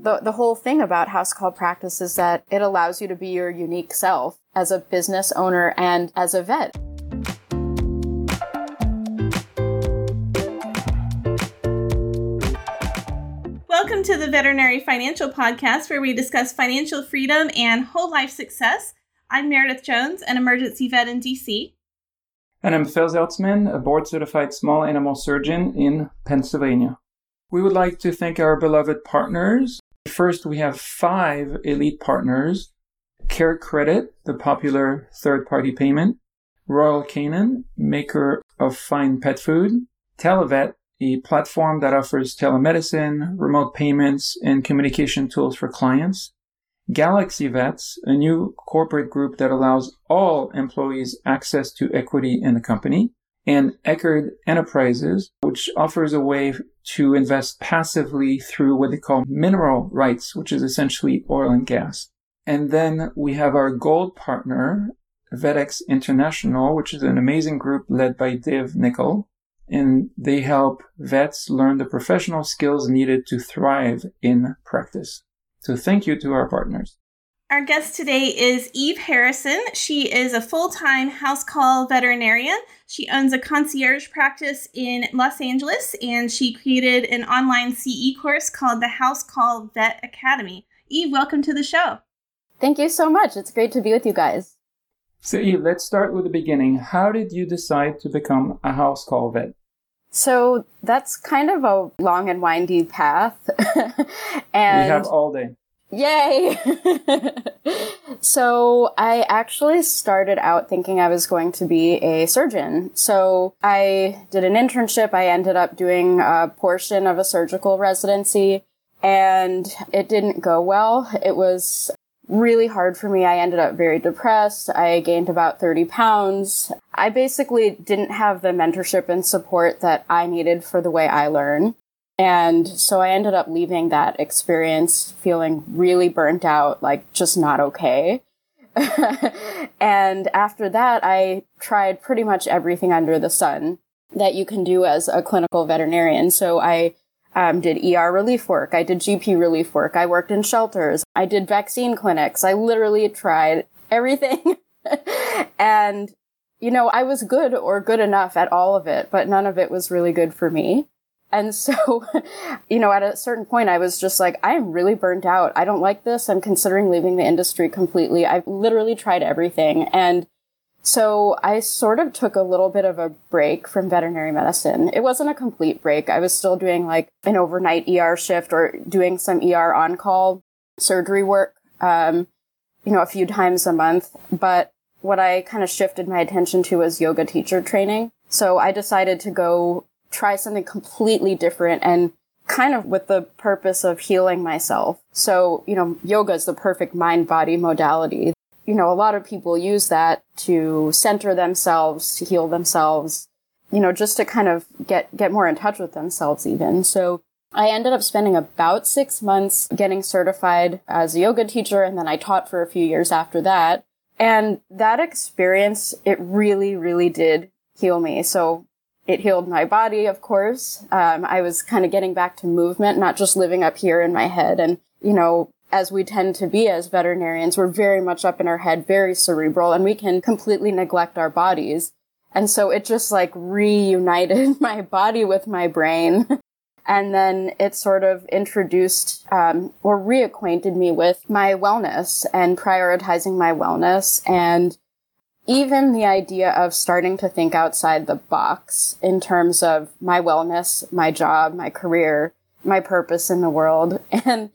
The, the whole thing about house call practice is that it allows you to be your unique self as a business owner and as a vet. Welcome to the Veterinary Financial Podcast, where we discuss financial freedom and whole life success. I'm Meredith Jones, an emergency vet in DC. And I'm Phil Zeltzman, a board certified small animal surgeon in Pennsylvania. We would like to thank our beloved partners. First, we have five elite partners Care Credit, the popular third party payment, Royal Canin, maker of fine pet food, Televet, a platform that offers telemedicine, remote payments, and communication tools for clients. Galaxy Vets, a new corporate group that allows all employees access to equity in the company. And Eckard Enterprises, which offers a way to invest passively through what they call mineral rights, which is essentially oil and gas. And then we have our gold partner, VetX International, which is an amazing group led by Dave Nicol, and they help vets learn the professional skills needed to thrive in practice. So thank you to our partners. Our guest today is Eve Harrison. She is a full time house call veterinarian. She owns a concierge practice in Los Angeles and she created an online CE course called the House Call Vet Academy. Eve, welcome to the show. Thank you so much. It's great to be with you guys. So, Eve, let's start with the beginning. How did you decide to become a house call vet? So that's kind of a long and windy path. and we have all day. Yay! so I actually started out thinking I was going to be a surgeon. So I did an internship. I ended up doing a portion of a surgical residency and it didn't go well. It was really hard for me. I ended up very depressed. I gained about 30 pounds. I basically didn't have the mentorship and support that I needed for the way I learn. And so I ended up leaving that experience feeling really burnt out, like just not okay. and after that, I tried pretty much everything under the sun that you can do as a clinical veterinarian. So I um, did ER relief work. I did GP relief work. I worked in shelters. I did vaccine clinics. I literally tried everything. and, you know, I was good or good enough at all of it, but none of it was really good for me. And so, you know, at a certain point, I was just like, I'm really burnt out. I don't like this. I'm considering leaving the industry completely. I've literally tried everything. And so I sort of took a little bit of a break from veterinary medicine. It wasn't a complete break. I was still doing like an overnight ER shift or doing some ER on call surgery work, um, you know, a few times a month. But what I kind of shifted my attention to was yoga teacher training. So I decided to go try something completely different and kind of with the purpose of healing myself. So, you know, yoga is the perfect mind body modality you know, a lot of people use that to center themselves, to heal themselves, you know, just to kind of get, get more in touch with themselves even. So I ended up spending about six months getting certified as a yoga teacher. And then I taught for a few years after that. And that experience, it really, really did heal me. So it healed my body, of course. Um, I was kind of getting back to movement, not just living up here in my head and, you know, as we tend to be as veterinarians, we're very much up in our head, very cerebral, and we can completely neglect our bodies. And so it just like reunited my body with my brain. and then it sort of introduced um, or reacquainted me with my wellness and prioritizing my wellness and even the idea of starting to think outside the box in terms of my wellness, my job, my career, my purpose in the world. And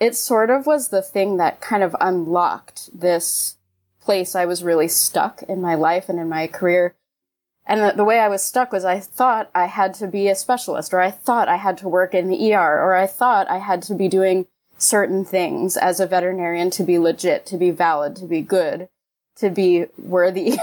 it sort of was the thing that kind of unlocked this place I was really stuck in my life and in my career. And the, the, way I was stuck was I thought I had to be a specialist, or I thought I had to work in the ER, or I thought I had to be doing certain things as a veterinarian to be legit, to be valid, to be good, to be worthy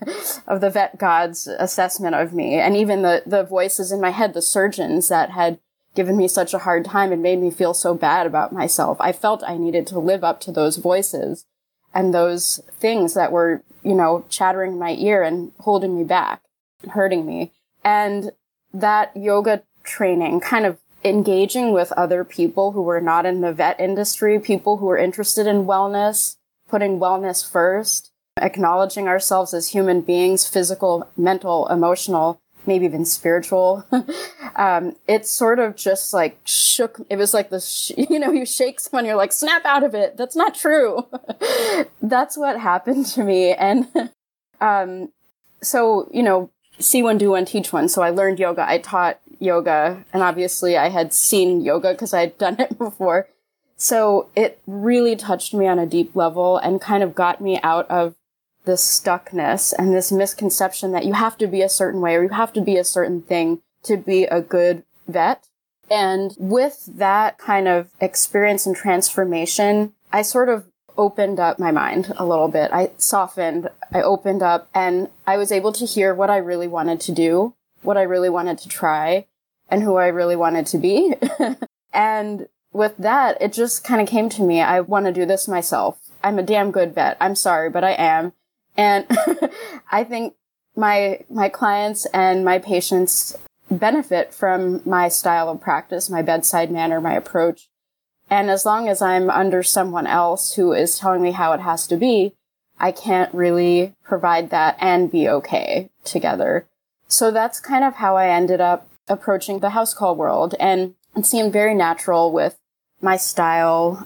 of the vet god's assessment of me. And even the, the voices in my head, the surgeons that had given me such a hard time and made me feel so bad about myself. I felt I needed to live up to those voices and those things that were, you know, chattering in my ear and holding me back, hurting me. And that yoga training kind of engaging with other people who were not in the vet industry, people who were interested in wellness, putting wellness first, acknowledging ourselves as human beings, physical, mental, emotional, maybe even spiritual. um, it sort of just like shook. It was like this, you know, you shake someone, you're like, snap out of it. That's not true. That's what happened to me. And, um, so, you know, see one, do one, teach one. So I learned yoga. I taught yoga and obviously I had seen yoga because I had done it before. So it really touched me on a deep level and kind of got me out of this stuckness and this misconception that you have to be a certain way or you have to be a certain thing to be a good vet. And with that kind of experience and transformation, I sort of opened up my mind a little bit. I softened, I opened up, and I was able to hear what I really wanted to do, what I really wanted to try, and who I really wanted to be. and with that, it just kind of came to me. I want to do this myself. I'm a damn good vet. I'm sorry, but I am. And I think my, my clients and my patients benefit from my style of practice, my bedside manner, my approach. And as long as I'm under someone else who is telling me how it has to be, I can't really provide that and be okay together. So that's kind of how I ended up approaching the house call world. And it seemed very natural with my style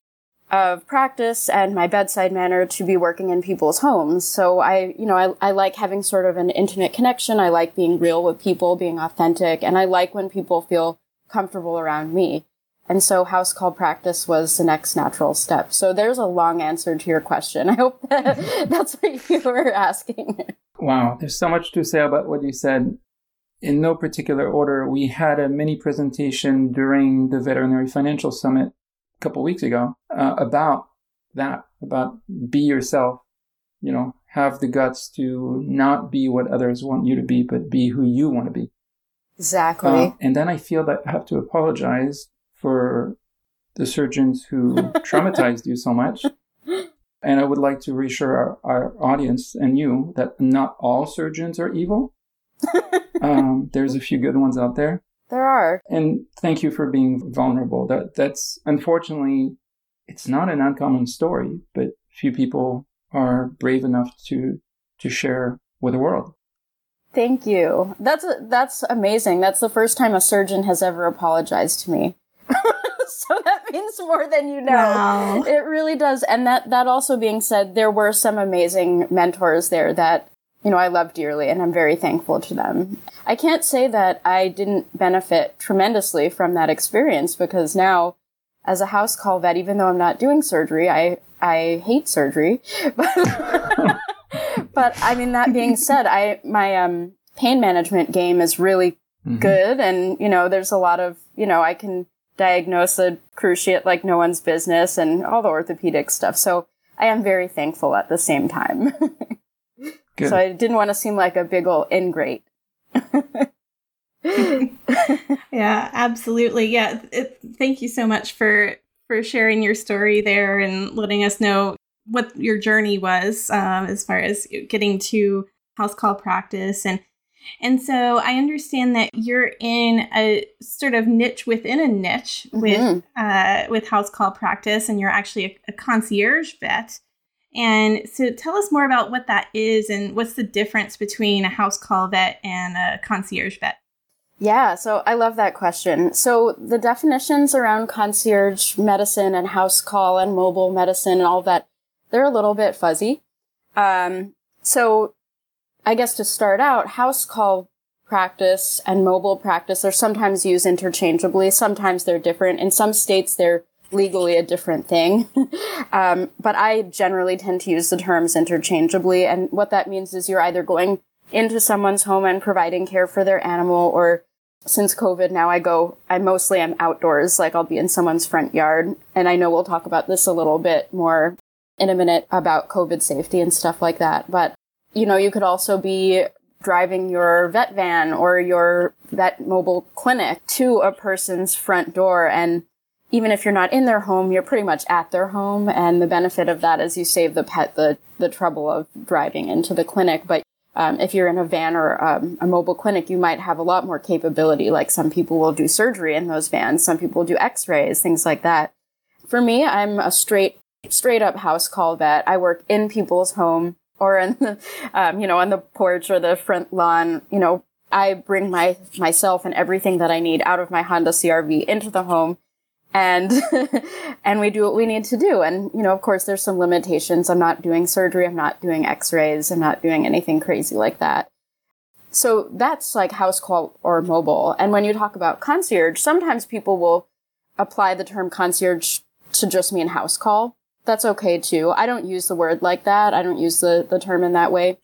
of practice and my bedside manner to be working in people's homes. So I, you know, I, I like having sort of an intimate connection. I like being real with people, being authentic, and I like when people feel comfortable around me. And so house call practice was the next natural step. So there's a long answer to your question. I hope that that's what you were asking. Wow. There's so much to say about what you said. In no particular order, we had a mini presentation during the Veterinary Financial Summit a couple weeks ago uh, about that, about be yourself, you know, have the guts to not be what others want you to be, but be who you want to be. Exactly. Uh, and then I feel that I have to apologize for the surgeons who traumatized you so much. And I would like to reassure our, our audience and you that not all surgeons are evil. um, there's a few good ones out there. There are. And thank you for being vulnerable. That that's unfortunately it's not an uncommon story, but few people are brave enough to to share with the world. Thank you. That's that's amazing. That's the first time a surgeon has ever apologized to me. so that means more than you know. Wow. It really does. And that that also being said, there were some amazing mentors there that you know, I love dearly and I'm very thankful to them. I can't say that I didn't benefit tremendously from that experience because now as a house call vet, even though I'm not doing surgery, I, I hate surgery. But, but I mean, that being said, I, my, um, pain management game is really mm-hmm. good. And, you know, there's a lot of, you know, I can diagnose a cruciate like no one's business and all the orthopedic stuff. So I am very thankful at the same time. Good. So I didn't want to seem like a big old ingrate. yeah, absolutely. Yeah, it, thank you so much for for sharing your story there and letting us know what your journey was um, as far as getting to house call practice and and so I understand that you're in a sort of niche within a niche mm-hmm. with uh, with house call practice, and you're actually a, a concierge vet. And so tell us more about what that is and what's the difference between a house call vet and a concierge vet. Yeah, so I love that question. So the definitions around concierge medicine and house call and mobile medicine and all that, they're a little bit fuzzy. Um, so I guess to start out, house call practice and mobile practice are sometimes used interchangeably. Sometimes they're different. In some states, they're legally a different thing. um, but I generally tend to use the terms interchangeably. And what that means is you're either going into someone's home and providing care for their animal or since COVID now I go, I mostly am outdoors, like I'll be in someone's front yard. And I know we'll talk about this a little bit more in a minute about COVID safety and stuff like that. But, you know, you could also be driving your vet van or your vet mobile clinic to a person's front door and even if you're not in their home, you're pretty much at their home. And the benefit of that is you save the pet the, the trouble of driving into the clinic. But Um, if you're in a van or um, a mobile clinic, you might have a lot more capability. Like some people will do surgery in those vans, some people do X-rays, things like that. For me, I'm a straight straight up house call vet. I work in people's home or in the, um, you know, on the porch or the front lawn. You know, I bring my myself and everything that I need out of my Honda CRV into the home, and and we do what we need to do. And you know, of course, there's some limitations. I'm not doing surgery. I'm not doing X-rays. I'm not doing anything crazy like that. So that's like house call or mobile. And when you talk about concierge, sometimes people will apply the term concierge to just mean house call that's okay too. I don't use the word like that. I don't use the, the term in that way.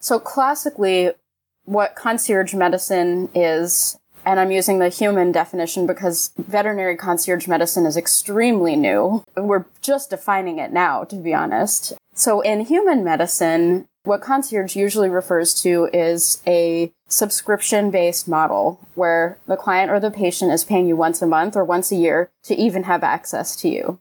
So classically, what concierge medicine is, and I'm using the human definition because veterinary concierge medicine is extremely new. We're just defining it now, to be honest. So in human medicine, what concierge usually refers to is a subscription based model where the client or the patient is paying you once a month or once a year to even have access to you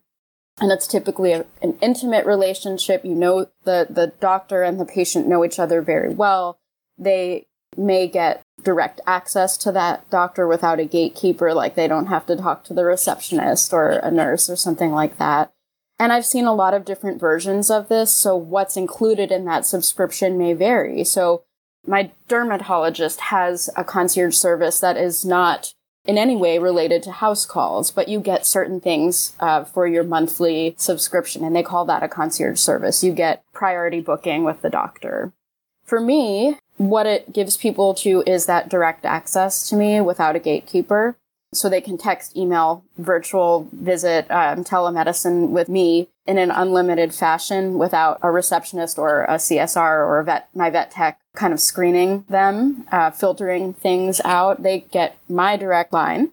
and it's typically a, an intimate relationship. You know, the, the doctor and the patient know each other very well. They may get direct access to that doctor without a gatekeeper, like they don't have to talk to the receptionist or a nurse or something like that. And I've seen a lot of different versions of this, so what's included in that subscription may vary. So my dermatologist has a concierge service that is not in any way related to house calls, but you get certain things uh, for your monthly subscription, and they call that a concierge service. You get priority booking with the doctor. For me, what it gives people to is that direct access to me without a gatekeeper. So they can text, email, virtual visit, um, telemedicine with me in an unlimited fashion without a receptionist or a CSR or a vet, my vet tech kind of screening them, uh, filtering things out. They get my direct line.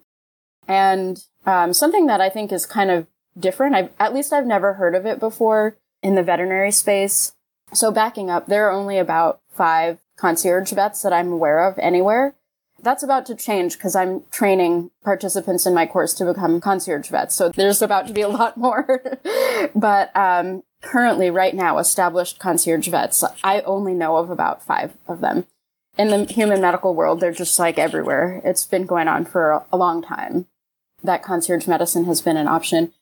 And um, something that I think is kind of different, I've, at least I've never heard of it before in the veterinary space. So backing up, there are only about five concierge vets that I'm aware of anywhere. That's about to change because I'm training participants in my course to become concierge vets. So there's about to be a lot more. but um, currently, right now, established concierge vets, I only know of about five of them. In the human medical world, they're just like everywhere. It's been going on for a long time. That concierge medicine has been an option.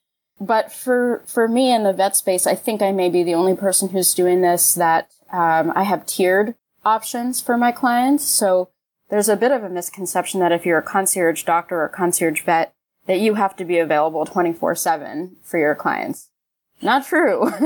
But for, for me in the vet space, I think I may be the only person who's doing this that um, I have tiered options for my clients. So there's a bit of a misconception that if you're a concierge doctor or concierge vet, that you have to be available 24 7 for your clients. Not true.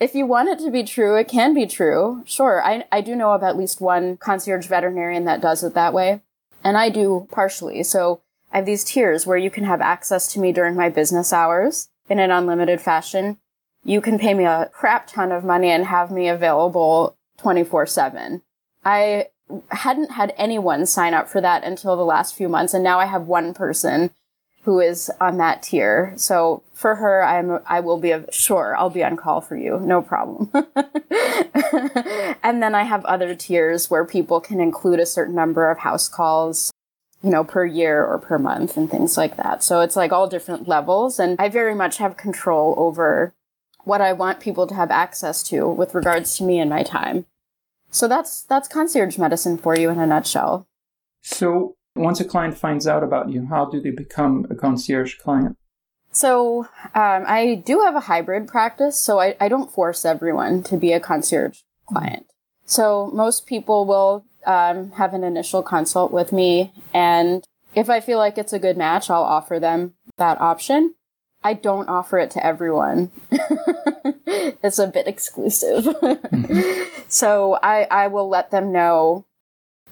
if you want it to be true, it can be true. Sure, I, I do know of at least one concierge veterinarian that does it that way. And I do partially. So I have these tiers where you can have access to me during my business hours in an unlimited fashion. You can pay me a crap ton of money and have me available 24 7. I hadn't had anyone sign up for that until the last few months, and now I have one person who is on that tier. So for her, I'm I will be a, sure I'll be on call for you, no problem. and then I have other tiers where people can include a certain number of house calls, you know, per year or per month and things like that. So it's like all different levels, and I very much have control over what I want people to have access to with regards to me and my time. So that's that's concierge medicine for you in a nutshell. So once a client finds out about you, how do they become a concierge client? So um, I do have a hybrid practice, so I, I don't force everyone to be a concierge client. So most people will um, have an initial consult with me, and if I feel like it's a good match, I'll offer them that option. I don't offer it to everyone. it's a bit exclusive. mm-hmm. So I, I will let them know,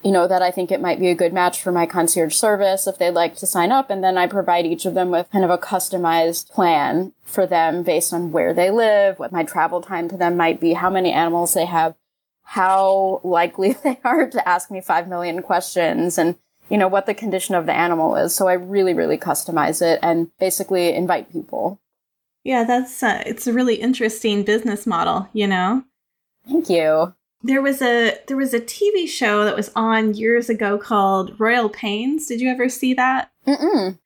you know, that I think it might be a good match for my concierge service if they'd like to sign up. And then I provide each of them with kind of a customized plan for them based on where they live, what my travel time to them might be, how many animals they have, how likely they are to ask me 5 million questions and you know, what the condition of the animal is. So I really, really customize it and basically invite people. Yeah, that's uh, it's a really interesting business model, you know. Thank you. There was a there was a TV show that was on years ago called Royal Pains. Did you ever see that? Mm-mm.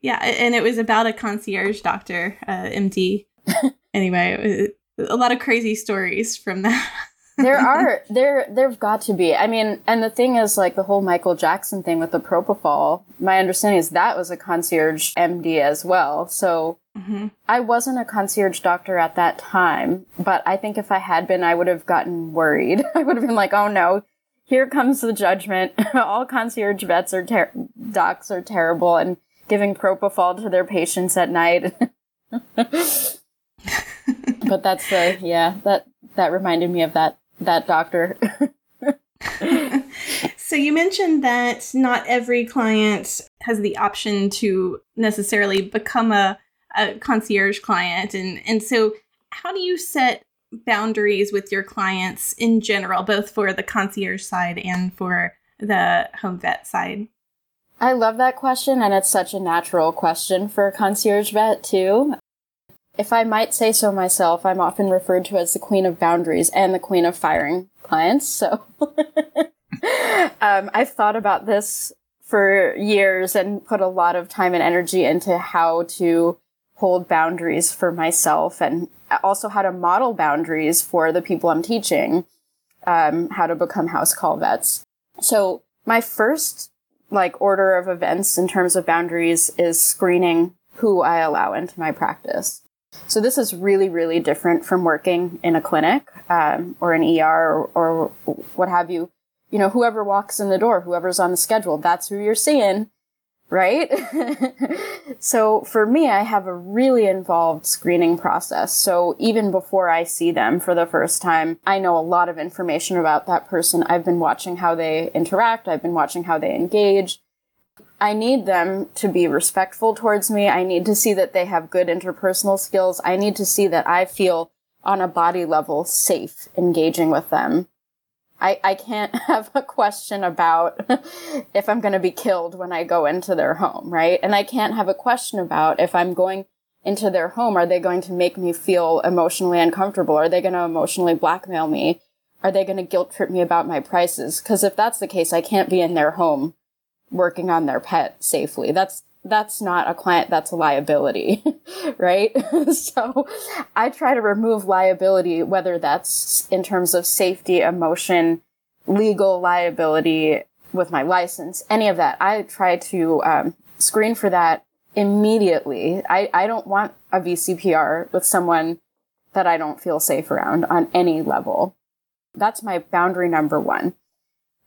Yeah, and it was about a concierge doctor, uh, MD. anyway, a lot of crazy stories from that. There are there there've got to be. I mean, and the thing is, like the whole Michael Jackson thing with the propofol. My understanding is that was a concierge MD as well. So mm-hmm. I wasn't a concierge doctor at that time, but I think if I had been, I would have gotten worried. I would have been like, "Oh no, here comes the judgment. All concierge vets are ter- docs are terrible and giving propofol to their patients at night." but that's the yeah that that reminded me of that that doctor. so you mentioned that not every client has the option to necessarily become a, a concierge client and and so how do you set boundaries with your clients in general both for the concierge side and for the home vet side I love that question, and it's such a natural question for a concierge vet, too. If I might say so myself, I'm often referred to as the queen of boundaries and the queen of firing clients. So um, I've thought about this for years and put a lot of time and energy into how to hold boundaries for myself and also how to model boundaries for the people I'm teaching, um, how to become house call vets. So my first like order of events in terms of boundaries is screening who I allow into my practice. So this is really, really different from working in a clinic um, or an ER or, or what have you. You know, whoever walks in the door, whoever's on the schedule, that's who you're seeing, right? so for me, I have a really involved screening process. So even before I see them for the first time, I know a lot of information about that person. I've been watching how they interact. I've been watching how they engage. I need them to be respectful towards me. I need to see that they have good interpersonal skills. I need to see that I feel on a body level safe engaging with them. I, I can't have a question about if I'm going to be killed when I go into their home, right? And I can't have a question about if I'm going into their home, are they going to make me feel emotionally uncomfortable? Are they going to emotionally blackmail me? Are they going to guilt trip me about my prices? Because if that's the case, I can't be in their home working on their pet safely. That's that's not a client, that's a liability, right? so I try to remove liability, whether that's in terms of safety, emotion, legal liability with my license, any of that. I try to um, screen for that immediately. I, I don't want a VCPR with someone that I don't feel safe around on any level. That's my boundary number one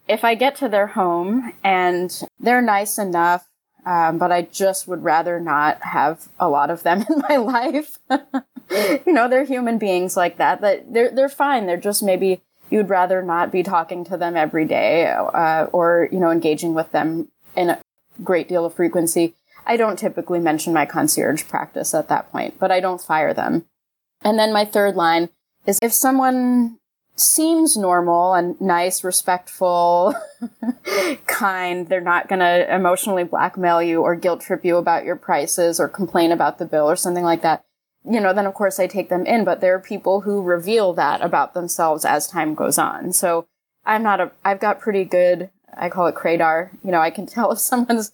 if I get to their home and they're nice enough, um, but I just would rather not have a lot of them in my life. you know, they're human beings like that. That they're they're fine. They're just maybe you'd rather not be talking to them every day, uh, or you know, engaging with them in a great deal of frequency. I don't typically mention my concierge practice at that point, but I don't fire them. And then my third line is if someone seems normal and nice, respectful, kind. They're not going to emotionally blackmail you or guilt trip you about your prices or complain about the bill or something like that. You know, then of course I take them in, but there are people who reveal that about themselves as time goes on. So I'm not a, I've got pretty good, I call it cradar. You know, I can tell if someone's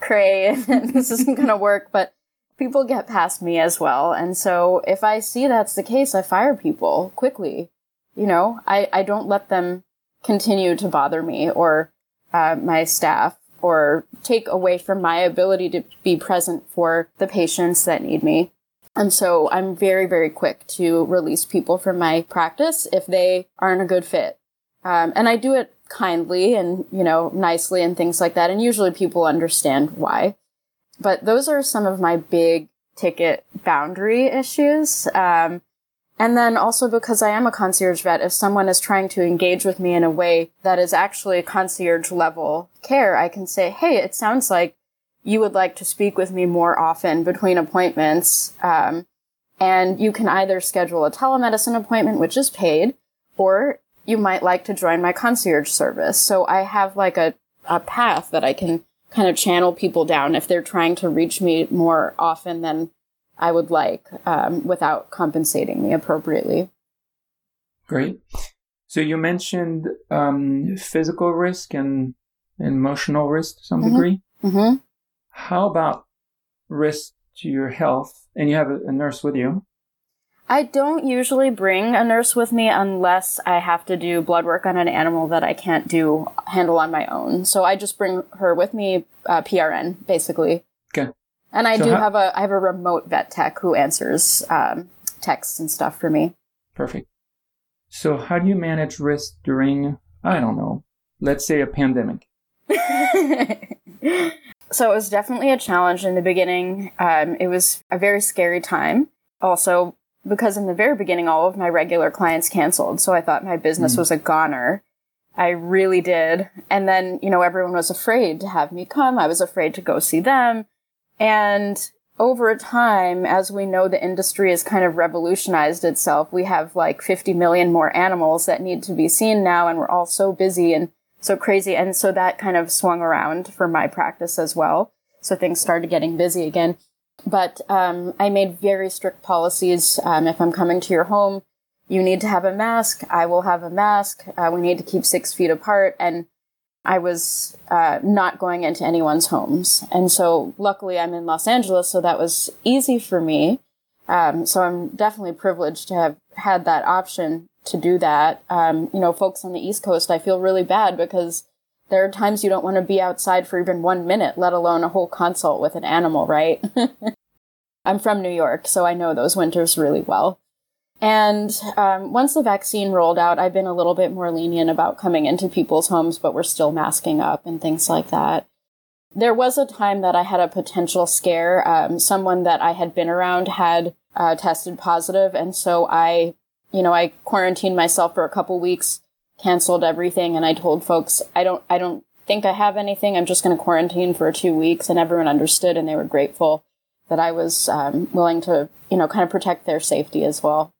cray and this isn't going to work, but people get past me as well. And so if I see that's the case, I fire people quickly you know, I, I don't let them continue to bother me or uh, my staff or take away from my ability to be present for the patients that need me. And so I'm very, very quick to release people from my practice if they aren't a good fit. Um, and I do it kindly and, you know, nicely and things like that. And usually people understand why. But those are some of my big ticket boundary issues. Um, and then also because I am a concierge vet, if someone is trying to engage with me in a way that is actually concierge level care, I can say, Hey, it sounds like you would like to speak with me more often between appointments. Um, and you can either schedule a telemedicine appointment, which is paid, or you might like to join my concierge service. So I have like a, a path that I can kind of channel people down if they're trying to reach me more often than I would like um, without compensating me appropriately. Great. So you mentioned um, physical risk and emotional risk to some mm-hmm. degree. Mm-hmm. How about risk to your health? And you have a, a nurse with you. I don't usually bring a nurse with me unless I have to do blood work on an animal that I can't do handle on my own. So I just bring her with me, uh, PRN, basically. And I So do how- have a I have a remote vet tech who answers um, texts and stuff for me. Perfect. So, how do you manage risk during, I don't know, let's say a pandemic? so it was definitely a challenge in the beginning. Um, it was a very scary time. Also, because in the very beginning, all of my regular clients canceled. So I thought my business Mm. was a goner. I really did. And then, you know, everyone was afraid to have me come. I was afraid to go see them. And over time, as we know, the industry has kind of revolutionized itself. We have like 50 million more animals that need to be seen now, and we're all so busy and so crazy. And so that kind of swung around for my practice as well. So things started getting busy again. But um, I made very strict policies. Um, if I'm coming to your home, you need to have a mask. I will have a mask. Uh, we need to keep six feet apart. And I was uh, not going into anyone's homes. And so luckily I'm in Los Angeles, so that was easy for me. Um, so I'm definitely privileged to have had that option to do that. Um, you know, folks on the East Coast, I feel really bad because there are times you don't want to be outside for even one minute, let alone a whole consult with an animal, right? I'm from New York, so I know those winters really well. And um, once the vaccine rolled out, I've been a little bit more lenient about coming into people's homes, but we're still masking up and things like that. There was a time that I had a potential scare. Um, someone that I had been around had uh, tested positive, and so I, you know, I quarantined myself for a couple weeks, canceled everything, and I told folks, I don't, I don't think I have anything. I'm just going to quarantine for two weeks, and everyone understood, and they were grateful that I was um, willing to, you know, kind of protect their safety as well.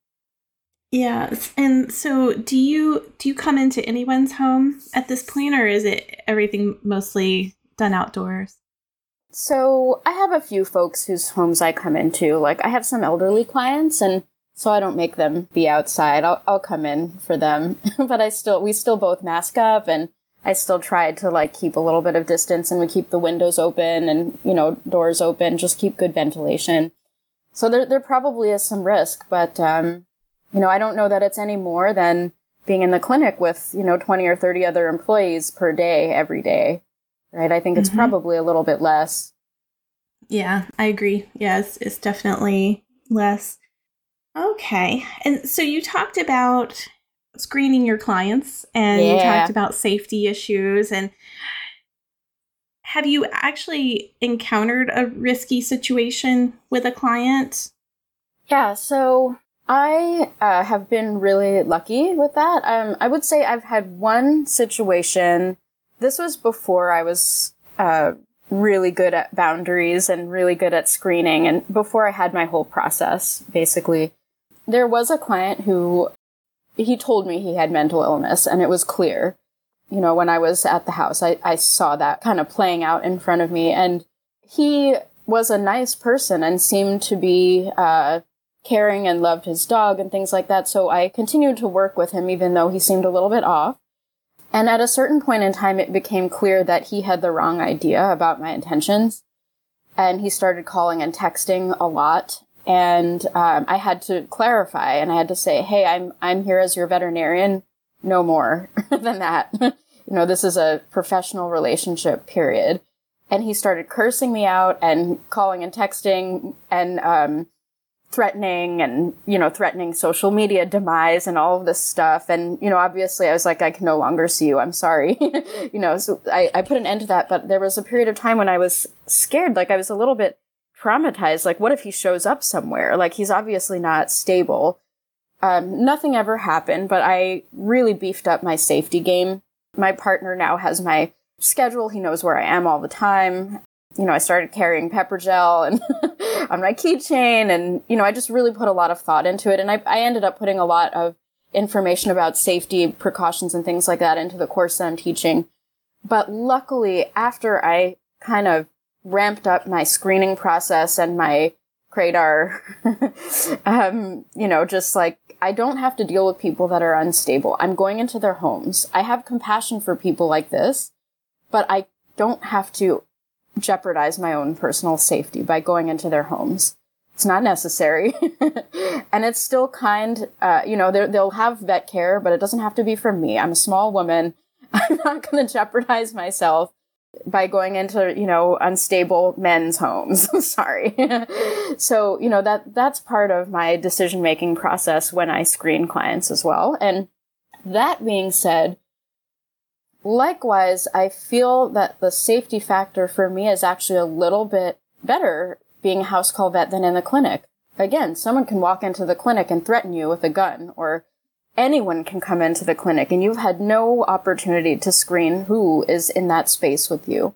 Yes. And so do you do you come into anyone's home at this point or is it everything mostly done outdoors? So I have a few folks whose homes I come into. Like I have some elderly clients and so I don't make them be outside. I'll I'll come in for them. but I still we still both mask up and I still try to like keep a little bit of distance and we keep the windows open and, you know, doors open, just keep good ventilation. So there there probably is some risk, but um you know, I don't know that it's any more than being in the clinic with, you know, 20 or 30 other employees per day every day. Right? I think it's Mhm. probably a little bit less. Yeah, I agree. Yes, it's definitely less. Okay. And so you talked about screening your clients and you talked about safety issues and have you actually encountered a risky situation with a client? Yeah, so I uh, have been really lucky with that. Um, I would say I've had one situation. This was before I was uh, really good at boundaries and really good at screening, and before I had my whole process, basically. There was a client who he told me he had mental illness, and it was clear. You know, when I was at the house, I, I saw that kind of playing out in front of me, and he was a nice person and seemed to be uh, caring and loved his dog and things like that. So I continued to work with him, even though he seemed a little bit off. And at a certain point in time, it became clear that he had the wrong idea about my intentions. And he started calling and texting a lot. And um, I had to clarify and I had to say, hey, I'm, I'm here as your veterinarian. No more than that. you know, this is a professional relationship, period. And he started cursing me out and calling and texting and, um, threatening and you know threatening social media demise and all of this stuff. And you know obviously i was like i can no longer see you. I'm sorry. You know so I, I put an end to that. But there was a period of time when i was scared. Like i was a little bit traumatized. Like what if he shows up somewhere? Like he's obviously not stable. Um, nothing ever happened but i really beefed up my safety game. My partner now has my schedule. He knows where i am all the time you know, I started carrying pepper gel and on my keychain and, you know, I just really put a lot of thought into it. And I, I ended up putting a lot of information about safety precautions and things like that into the course that I'm teaching. But luckily, after I kind of ramped up my screening process and my Cradar, um, you know, just like I don't have to deal with people that are unstable. I'm going into their homes. I have compassion for people like this, but I don't have to jeopardize my own personal safety by going into their homes. It's not necessary. and it's still kind, uh, you know, they'll have vet care, but it doesn't have to be for me. I'm a small woman. I'm not going to jeopardize myself by going into, you know, unstable men's homes. Sorry. so, you know, that, that's part of my decision making process when I screen clients as well. And that being said, likewise, I feel that the safety factor for me is actually a little bit better being a house call vet than in the clinic. Again, someone can walk into the clinic and threaten you with a gun or anyone can come into the clinic and you've had no opportunity to screen who is in that space with you.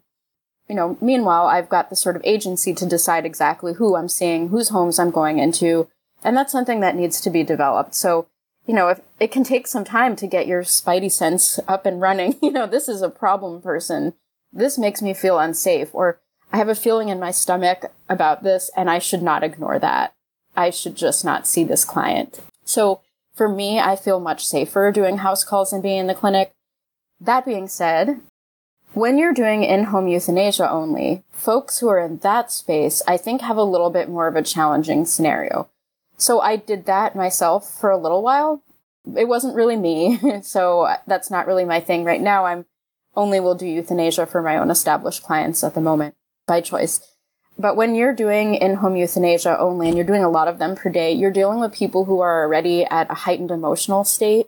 You know, meanwhile, I've got the sort of agency to decide exactly who I'm seeing, whose homes I'm going into, and that's something that needs to be developed. So, you know, if it can take some time to get your spidey sense up and running, you know, this is a problem person. This makes me feel unsafe or I have a feeling in my stomach about this and I should not ignore that. I should just not see this client. So for me, I feel much safer doing house calls and being in the clinic. That being said, when you're doing in-home euthanasia only, folks who are in that space, I think have a little bit more of a challenging scenario. So I did that myself for a little while. It wasn't really me, so that's not really my thing right now. I'm only will do euthanasia for my own established clients at the moment by choice. But when you're doing in-home euthanasia only and you're doing a lot of them per day, you're dealing with people who are already at a heightened emotional state.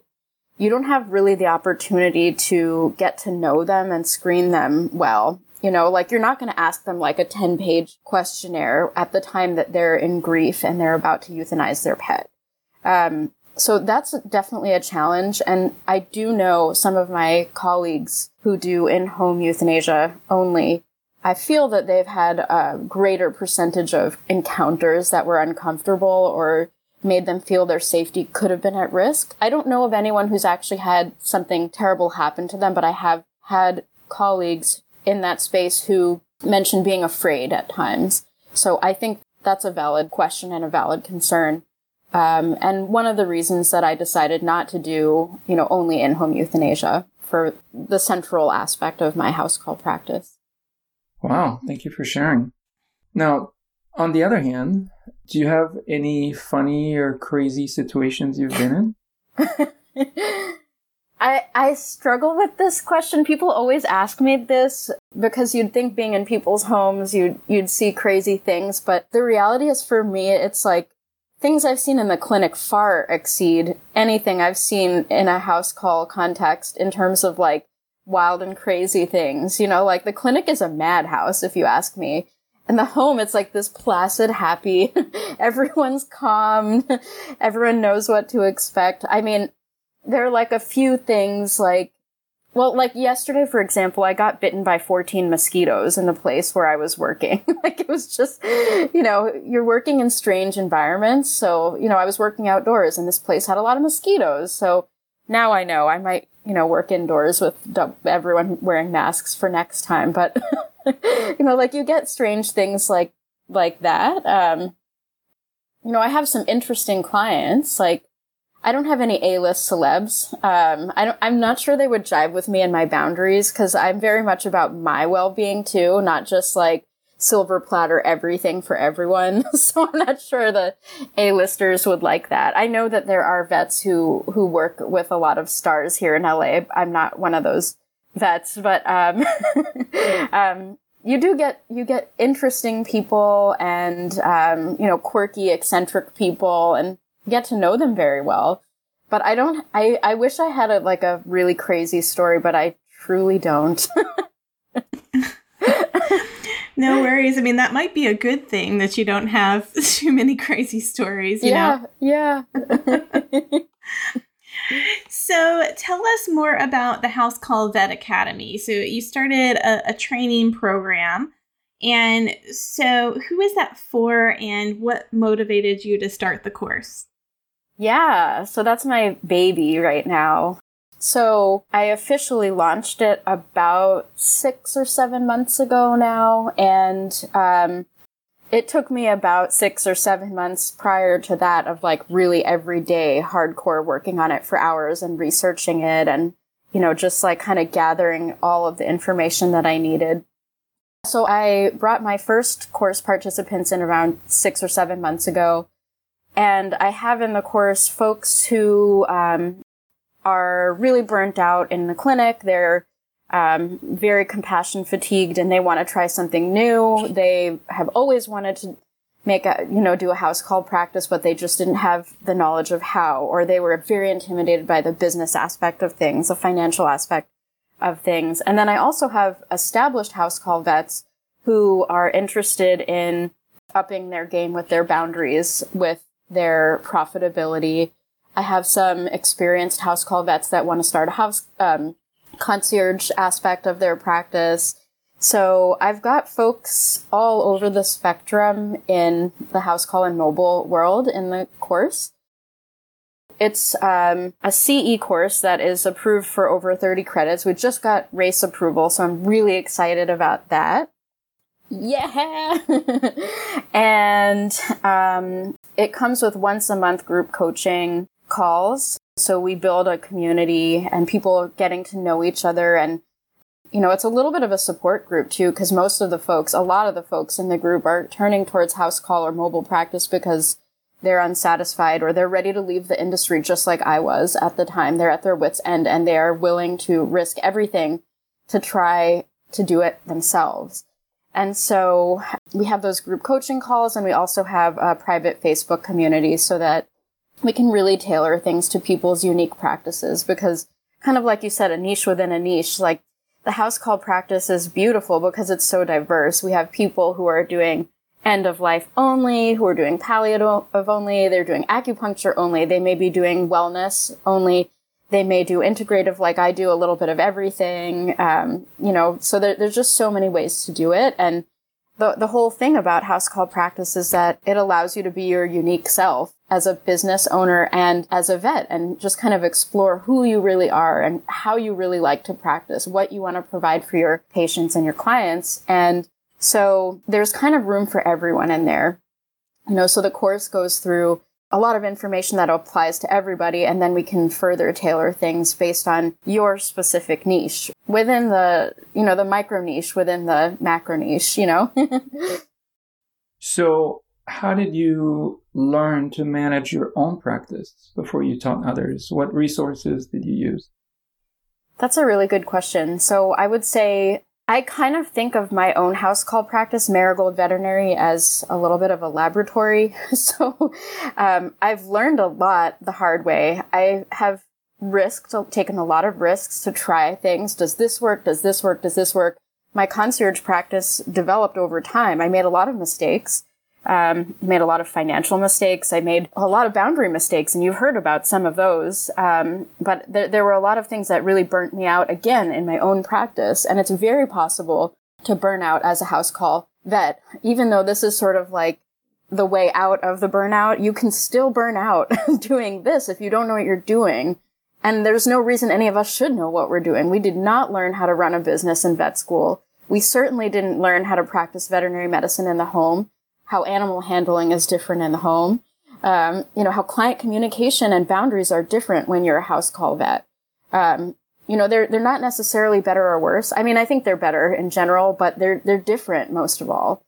You don't have really the opportunity to get to know them and screen them well. You know, like you're not going to ask them like a 10 page questionnaire at the time that they're in grief and they're about to euthanize their pet. Um, so that's definitely a challenge. And I do know some of my colleagues who do in-home euthanasia only I feel that they've had a greater percentage of encounters that were uncomfortable or made them feel their safety could have been at risk. I don't know of anyone who's actually had something terrible happen to them, but I have had colleagues in that space who mentioned being afraid at times. So I think that's a valid question and a valid concern. Um, and one of the reasons that I decided not to do, you know, only in-home euthanasia for the central aspect of my house call practice. Wow, thank you for sharing. Now, on the other hand, do you have any funny or crazy situations you've been in? I I struggle with this question. People always ask me this because you'd think being in people's homes you'd you'd see crazy things, but the reality is for me it's like things I've seen in the clinic far exceed anything I've seen in a house call context in terms of like wild and crazy things. You know, like the clinic is a madhouse, if you ask me. And the home, it's like this placid, happy, everyone's calm, everyone knows what to expect. I mean, there are like a few things like, well, like yesterday, for example, I got bitten by 14 mosquitoes in the place where I was working. like it was just, you know, you're working in strange environments. So, you know, I was working outdoors and this place had a lot of mosquitoes. So now I know I might you know, work indoors with everyone wearing masks for next time. But, you know, like you get strange things like, like that. Um, you know, I have some interesting clients. Like, I don't have any A-list celebs. Um, I don't, I'm not sure they would jive with me and my boundaries because I'm very much about my well-being too, not just like, silver platter everything for everyone. so I'm not sure the A-listers would like that. I know that there are vets who, who work with a lot of stars here in LA. I'm not one of those vets, but, um, um, you do get, you get interesting people and, um, you know, quirky, eccentric people and get to know them very well. But I don't, I, I wish I had a, like a really crazy story, but I truly don't. no worries. I mean, that might be a good thing that you don't have too many crazy stories. yeah, know? yeah. so, tell us more about the House Call Vet Academy. So, you started a, a training program. And so, who is that for, and what motivated you to start the course? Yeah, so that's my baby right now. So I officially launched it about six or seven months ago now, and um, it took me about six or seven months prior to that of like really every day hardcore working on it for hours and researching it and you know just like kind of gathering all of the information that I needed. So I brought my first course participants in around six or seven months ago. And I have in the course folks who um, are really burnt out in the clinic. They're um, very compassion fatigued and they want to try something new. They have always wanted to make a, you know, do a house call practice, but they just didn't have the knowledge of how, or they were very intimidated by the business aspect of things, the financial aspect of things. And then I also have established house call vets who are interested in upping their game with their boundaries, with their profitability. I have some experienced house call vets that want to start a house um, concierge aspect of their practice. So I've got folks all over the spectrum in the house call and mobile world in the course. It's um, a CE course that is approved for over 30 credits. We just got RACE approval, so I'm really excited about that. Yeah! and um, it comes with once a month group coaching calls. So we build a community and people getting to know each other and you know, it's a little bit of a support group too, because most of the folks, a lot of the folks in the group are turning towards house call or mobile practice because they're unsatisfied or they're ready to leave the industry just like I was at the time. They're at their wits end and they are willing to risk everything to try to do it themselves. And so we have those group coaching calls and we also have a private Facebook community so that we can really tailor things to people's unique practices because kind of like you said, a niche within a niche, like the house call practice is beautiful because it's so diverse. We have people who are doing end of life only, who are doing palliative only, they're doing acupuncture only, they may be doing wellness only, they may do integrative like I do, a little bit of everything. Um, you know, so there, there's just so many ways to do it. And the, the whole thing about house call practice is that it allows you to be your unique self as a business owner and as a vet and just kind of explore who you really are and how you really like to practice, what you want to provide for your patients and your clients. And so there's kind of room for everyone in there. You know, so the course goes through a lot of information that applies to everybody, and then we can further tailor things based on your specific niche within the, you know, the micro niche within the macro niche, you know? so, how did you learn to manage your own practice before you taught others? What resources did you use? That's a really good question. So, I would say I kind of think of my own house call practice, Marigold Veterinary, as a little bit of a laboratory. So um, I've learned a lot the hard way. I have risked, taken a lot of risks to try things. Does this work? Does this work? Does this work? My concierge practice developed over time. I made a lot of mistakes. Um, made a lot of financial mistakes. I made a lot of boundary mistakes, and you've heard about some of those. Um, but there, there were a lot of things that really burnt me out again in my own practice. And it's very possible to burn out as a house call vet, even though this is sort of like the way out of the burnout. You can still burn out doing this if you don't know what you're doing. And there's no reason any of us should know what we're doing. We did not learn how to run a business in vet school. We certainly didn't learn how to practice veterinary medicine in the home how animal handling is different in the home. Um, you know, how client communication and boundaries are different when you're a house call vet. Um, you know, they're, they're not necessarily better or worse. I mean, I think they're better in general, but they're, they're different most of all.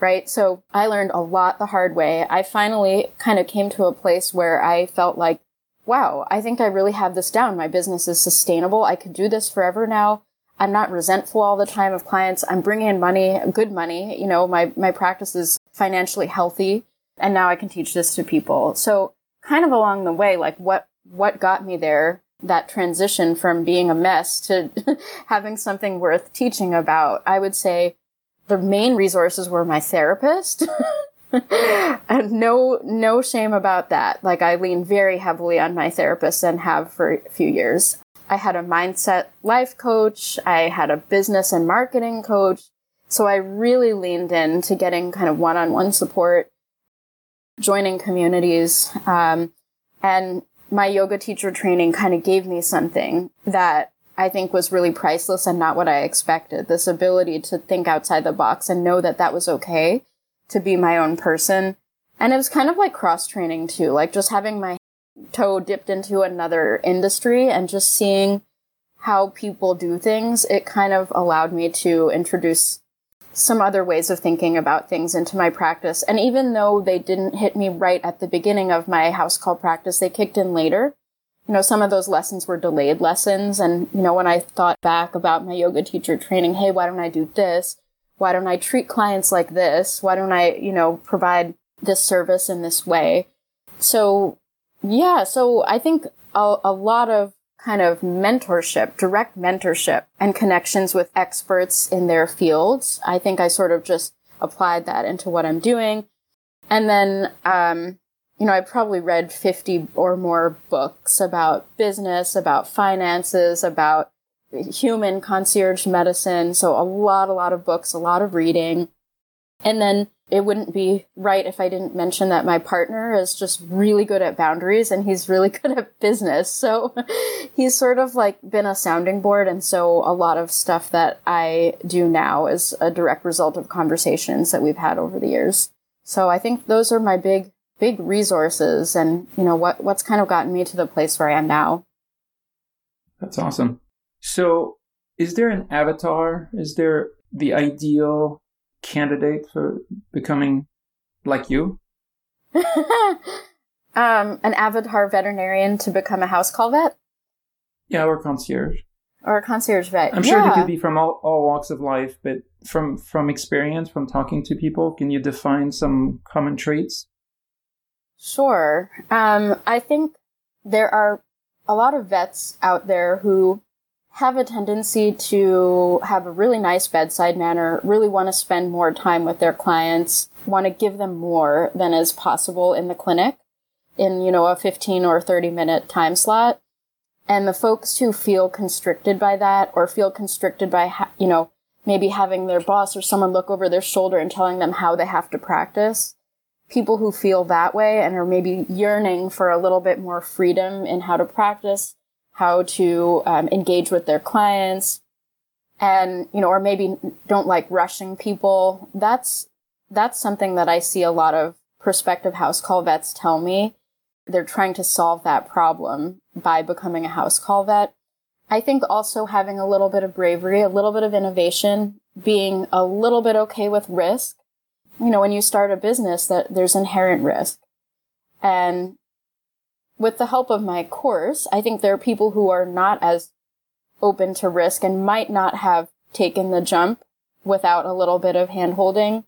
Right. So I learned a lot the hard way. I finally kind of came to a place where I felt like, wow, I think I really have this down. My business is sustainable. I could do this forever now. I'm not resentful all the time of clients. I'm bringing in money, good money. You know, my, my practice is financially healthy. And now I can teach this to people. So kind of along the way, like what, what got me there, that transition from being a mess to having something worth teaching about, I would say the main resources were my therapist. and no, no shame about that. Like I lean very heavily on my therapist and have for a few years. I had a mindset life coach. I had a business and marketing coach. So I really leaned into getting kind of one on one support, joining communities. Um, and my yoga teacher training kind of gave me something that I think was really priceless and not what I expected. This ability to think outside the box and know that that was okay to be my own person. And it was kind of like cross training too, like just having my toe dipped into another industry and just seeing how people do things. It kind of allowed me to introduce some other ways of thinking about things into my practice. And even though they didn't hit me right at the beginning of my house call practice, they kicked in later. You know, some of those lessons were delayed lessons. And, you know, when I thought back about my yoga teacher training, hey, why don't I do this? Why don't I treat clients like this? Why don't I, you know, provide this service in this way? So, yeah, so I think a, a lot of kind of mentorship, direct mentorship and connections with experts in their fields. I think I sort of just applied that into what I'm doing. And then, um, you know, I probably read 50 or more books about business, about finances, about human concierge medicine. So a lot, a lot of books, a lot of reading. And then it wouldn't be right if I didn't mention that my partner is just really good at boundaries and he's really good at business. So he's sort of like been a sounding board. And so a lot of stuff that I do now is a direct result of conversations that we've had over the years. So I think those are my big, big resources and, you know, what, what's kind of gotten me to the place where I am now. That's awesome. So is there an avatar? Is there the ideal candidate for becoming like you? um, an avatar veterinarian to become a house call vet? Yeah, or concierge. Or a concierge vet. I'm sure yeah. they could be from all, all walks of life, but from from experience, from talking to people, can you define some common traits? Sure. Um, I think there are a lot of vets out there who have a tendency to have a really nice bedside manner, really want to spend more time with their clients, want to give them more than is possible in the clinic in, you know, a 15 or 30 minute time slot. And the folks who feel constricted by that or feel constricted by, you know, maybe having their boss or someone look over their shoulder and telling them how they have to practice. People who feel that way and are maybe yearning for a little bit more freedom in how to practice how to um, engage with their clients and you know or maybe don't like rushing people. That's that's something that i see a lot of prospective house call vets tell me. They're trying to solve that problem by becoming a house call vet. I think also having a little bit of bravery a little bit of innovation being a little bit okay with risk. You know when you start a business that there's inherent risk. And with the help of my course, I think there are people who are not as open to risk and might not have taken the jump without a little bit of handholding.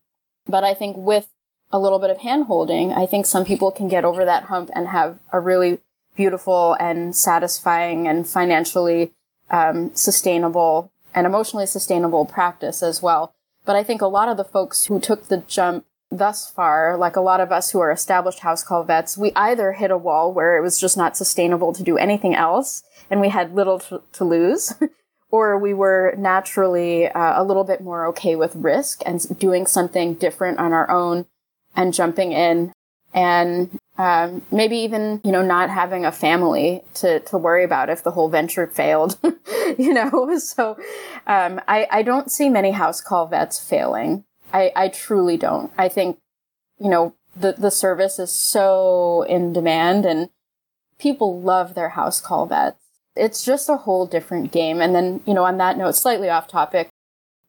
But I think with a little bit of handholding, I think some people can get over that hump and have a really beautiful and satisfying and financially um, sustainable and emotionally sustainable practice as well. But I think a lot of the folks who took the jump thus far, like a lot of us who are established house call vets, we either hit a wall where it was just not sustainable to do anything else and we had little to, to lose, or we were naturally uh, a little bit more okay with risk and doing something different on our own and jumping in and um, maybe even you know not having a family to to worry about if the whole venture failed you know? So um, I, I don't see many house call vets failing I, I truly don't. I think, you know, the, the service is so in demand and people love their house call vets. It's just a whole different game. And then, you know, on that note, slightly off topic,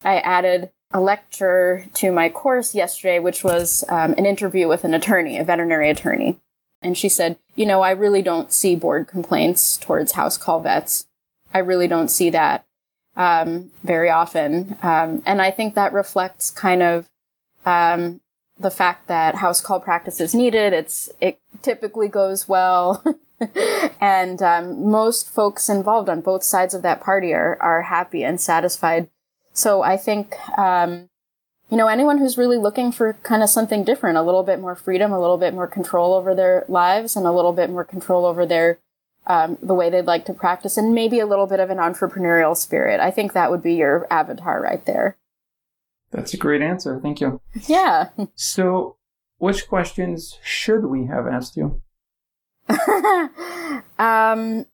I added a lecture to my course yesterday, which was um, an interview with an attorney, a veterinary attorney. And she said, you know, I really don't see board complaints towards house call vets. I really don't see that um, very often. Um, and I think that reflects kind of um, the fact that house call practice is needed. It's it typically goes well, and um, most folks involved on both sides of that party are are happy and satisfied. So I think um, you know anyone who's really looking for kind of something different, a little bit more freedom, a little bit more control over their lives, and a little bit more control over their um, the way they'd like to practice and maybe a little bit of an entrepreneurial spirit. I think that would be your avatar right there. That's a great answer. Thank you. Yeah. So, which questions should we have asked you? um,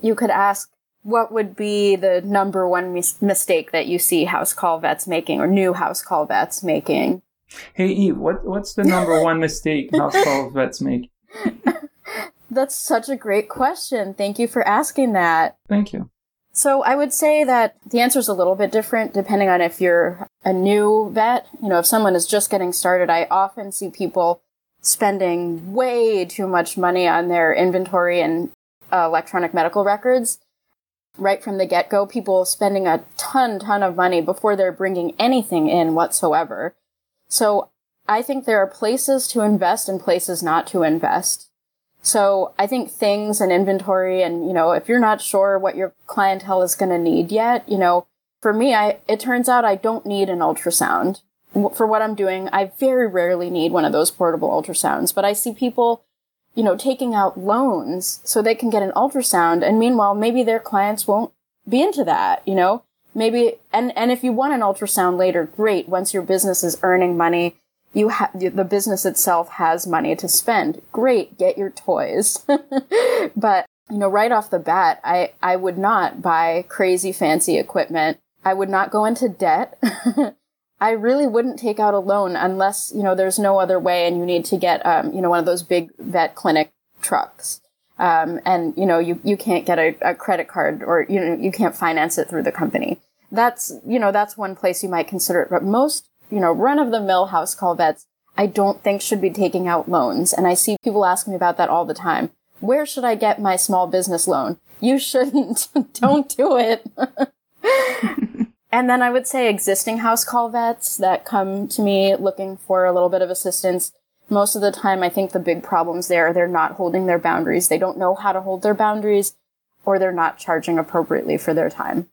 you could ask what would be the number one mis- mistake that you see house call vets making or new house call vets making? Hey Eve, what what's the number one mistake house call vets make? That's such a great question. Thank you for asking that. Thank you. So I would say that the answer is a little bit different depending on if you're a new vet. You know, if someone is just getting started, I often see people spending way too much money on their inventory and uh, electronic medical records right from the get go. People spending a ton, ton of money before they're bringing anything in whatsoever. So I think there are places to invest and places not to invest. So I think things and inventory and, you know, if you're not sure what your clientele is going to need yet, you know, for me, I, it turns out I don't need an ultrasound for what I'm doing. I very rarely need one of those portable ultrasounds, but I see people, you know, taking out loans so they can get an ultrasound. And meanwhile, maybe their clients won't be into that, you know, maybe, and, and if you want an ultrasound later, great. Once your business is earning money, you have the business itself has money to spend. Great, get your toys. but you know, right off the bat, I I would not buy crazy fancy equipment. I would not go into debt. I really wouldn't take out a loan unless you know there's no other way, and you need to get um, you know one of those big vet clinic trucks. Um, and you know you you can't get a, a credit card or you know you can't finance it through the company. That's you know that's one place you might consider it. But most you know, run of the mill house call vets, I don't think should be taking out loans. And I see people ask me about that all the time. Where should I get my small business loan? You shouldn't. don't do it. and then I would say existing house call vets that come to me looking for a little bit of assistance. Most of the time, I think the big problems there, are they're not holding their boundaries. They don't know how to hold their boundaries or they're not charging appropriately for their time.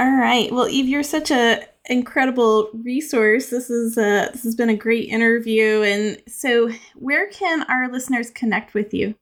All right. Well, Eve, you're such a incredible resource. This is a, this has been a great interview. And so, where can our listeners connect with you?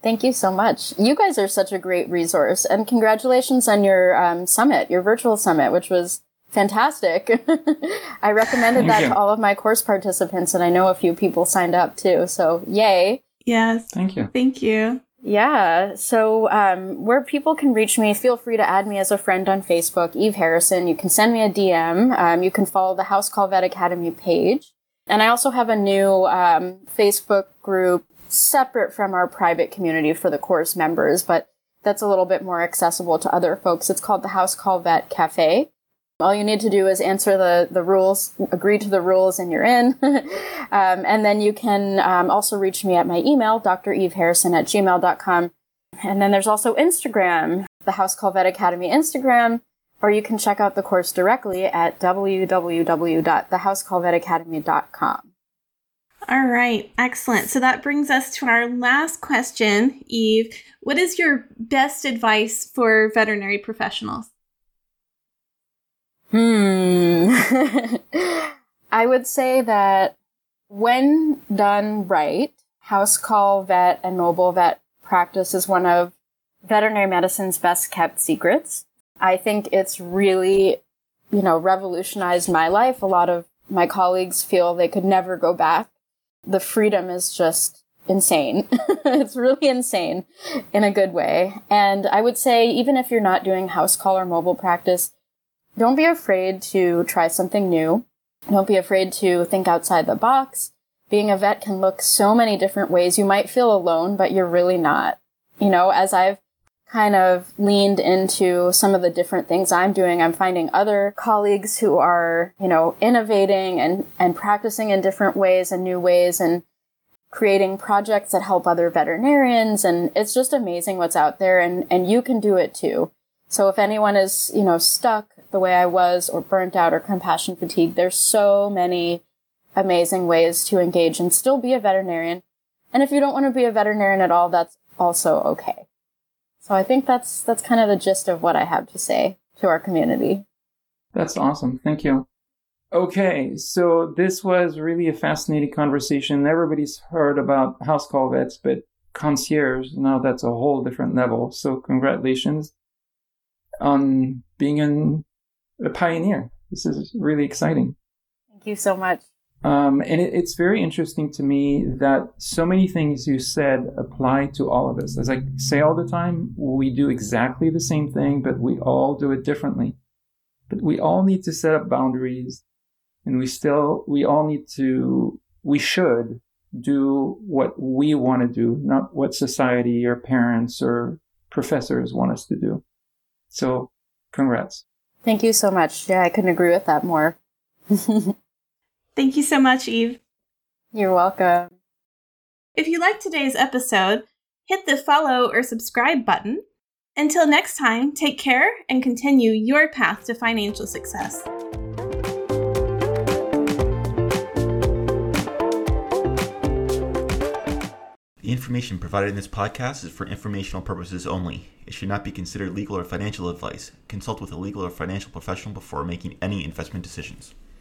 Thank you so much. You guys are such a great resource, and congratulations on your um, summit, your virtual summit, which was fantastic. I recommended Thank that you. to all of my course participants, and I know a few people signed up too. So, yay! Yes. Thank you. Thank you. Yeah. So, um, where people can reach me, feel free to add me as a friend on Facebook, Eve Harrison. You can send me a DM. Um, you can follow the House Call Vet Academy page. And I also have a new um, Facebook group separate from our private community for the course members, but that's a little bit more accessible to other folks. It's called the House Call Vet Cafe. All you need to do is answer the, the rules, agree to the rules, and you're in. um, and then you can um, also reach me at my email, dreveharrison at gmail.com. And then there's also Instagram, the House Call Vet Academy Instagram, or you can check out the course directly at www.thehousecallvetacademy.com. All right, excellent. So that brings us to our last question, Eve. What is your best advice for veterinary professionals? Hmm. I would say that when done right, house call vet and mobile vet practice is one of veterinary medicine's best kept secrets. I think it's really, you know, revolutionized my life. A lot of my colleagues feel they could never go back. The freedom is just insane. it's really insane in a good way. And I would say, even if you're not doing house call or mobile practice, don't be afraid to try something new. Don't be afraid to think outside the box. Being a vet can look so many different ways. You might feel alone, but you're really not. You know, as I've kind of leaned into some of the different things I'm doing, I'm finding other colleagues who are, you know, innovating and, and practicing in different ways and new ways and creating projects that help other veterinarians. And it's just amazing what's out there and, and you can do it too. So if anyone is, you know, stuck the way I was or burnt out or compassion fatigue. There's so many amazing ways to engage and still be a veterinarian. And if you don't want to be a veterinarian at all, that's also okay. So I think that's that's kind of the gist of what I have to say to our community. That's awesome. Thank you. Okay, so this was really a fascinating conversation. Everybody's heard about house call vets, but concierge, now that's a whole different level. So congratulations on being in a pioneer. This is really exciting. Thank you so much. Um, and it, it's very interesting to me that so many things you said apply to all of us. As I say all the time, we do exactly the same thing, but we all do it differently. But we all need to set up boundaries and we still, we all need to, we should do what we want to do, not what society or parents or professors want us to do. So, congrats. Thank you so much. Yeah, I couldn't agree with that more. Thank you so much, Eve. You're welcome. If you liked today's episode, hit the follow or subscribe button. Until next time, take care and continue your path to financial success. Information provided in this podcast is for informational purposes only. It should not be considered legal or financial advice. Consult with a legal or financial professional before making any investment decisions.